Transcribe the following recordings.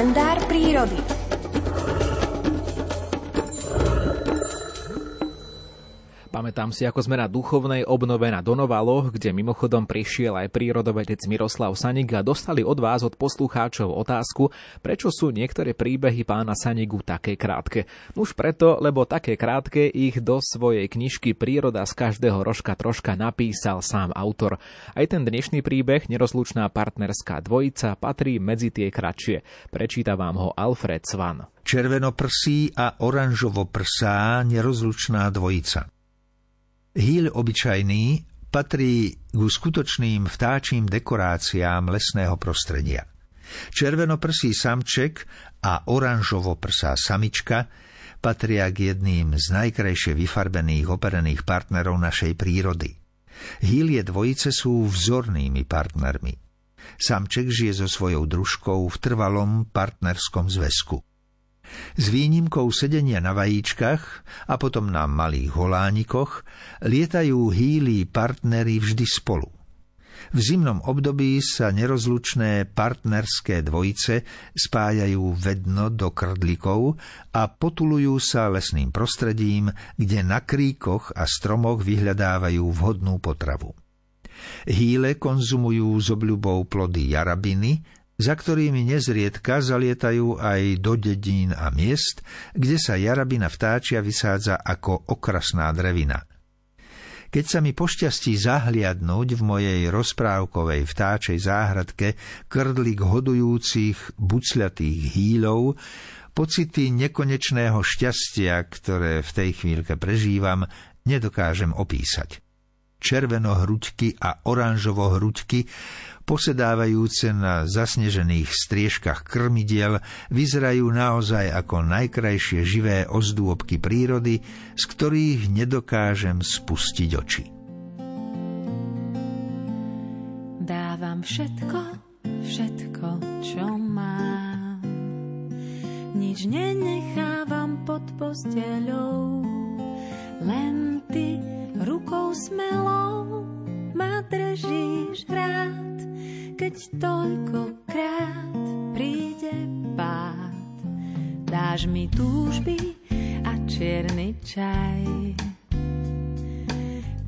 kalendár prírody. Pamätám si, ako sme na duchovnej obnove na Donovaloch, kde mimochodom prišiel aj prírodovedec Miroslav Sanik a dostali od vás, od poslucháčov otázku, prečo sú niektoré príbehy pána Sanigu také krátke. Už preto, lebo také krátke ich do svojej knižky Príroda z každého rožka troška napísal sám autor. Aj ten dnešný príbeh, nerozlučná partnerská dvojica, patrí medzi tie kratšie. Prečíta vám ho Alfred Svan. Červenoprsí a oranžovoprsá nerozlučná dvojica. Hýl obyčajný patrí ku skutočným vtáčím dekoráciám lesného prostredia. Červenoprsý samček a oranžovoprsá samička patria k jedným z najkrajšie vyfarbených operených partnerov našej prírody. Hýlie dvojice sú vzornými partnermi. Samček žije so svojou družkou v trvalom partnerskom zväzku. S výnimkou sedenia na vajíčkach a potom na malých holánikoch lietajú hýlí partnery vždy spolu. V zimnom období sa nerozlučné partnerské dvojice spájajú vedno do krdlikov a potulujú sa lesným prostredím, kde na kríkoch a stromoch vyhľadávajú vhodnú potravu. Hýle konzumujú z obľubou plody jarabiny, za ktorými nezriedka zalietajú aj do dedín a miest, kde sa jarabina vtáčia vysádza ako okrasná drevina. Keď sa mi pošťastí zahliadnúť v mojej rozprávkovej vtáčej záhradke krdlik hodujúcich bucľatých hýlov, pocity nekonečného šťastia, ktoré v tej chvíľke prežívam, nedokážem opísať červenohruďky a oranžovohruďky, posedávajúce na zasnežených striežkach krmidiel, vyzerajú naozaj ako najkrajšie živé ozdôbky prírody, z ktorých nedokážem spustiť oči. Dávam všetko, všetko, čo mám. Nič nenechávam pod posteľou, len ty smelou ma držíš rád, keď toľkokrát príde pád. Dáš mi túžby a čierny čaj.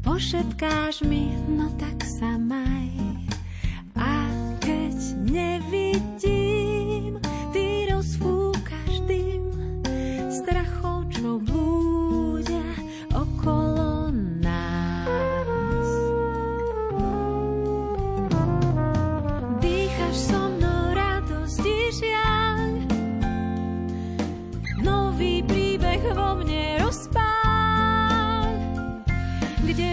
Pošepkáš mi, no tak sa maj. A keď nevidím,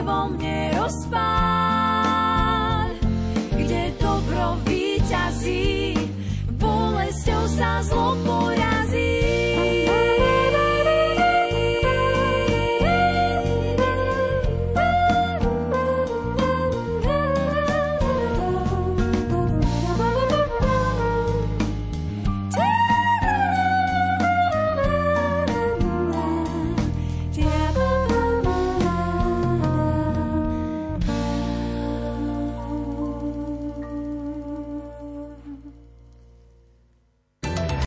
vo mne rozpáľ, kde dobro víťazí, bolesťou sa zlobí.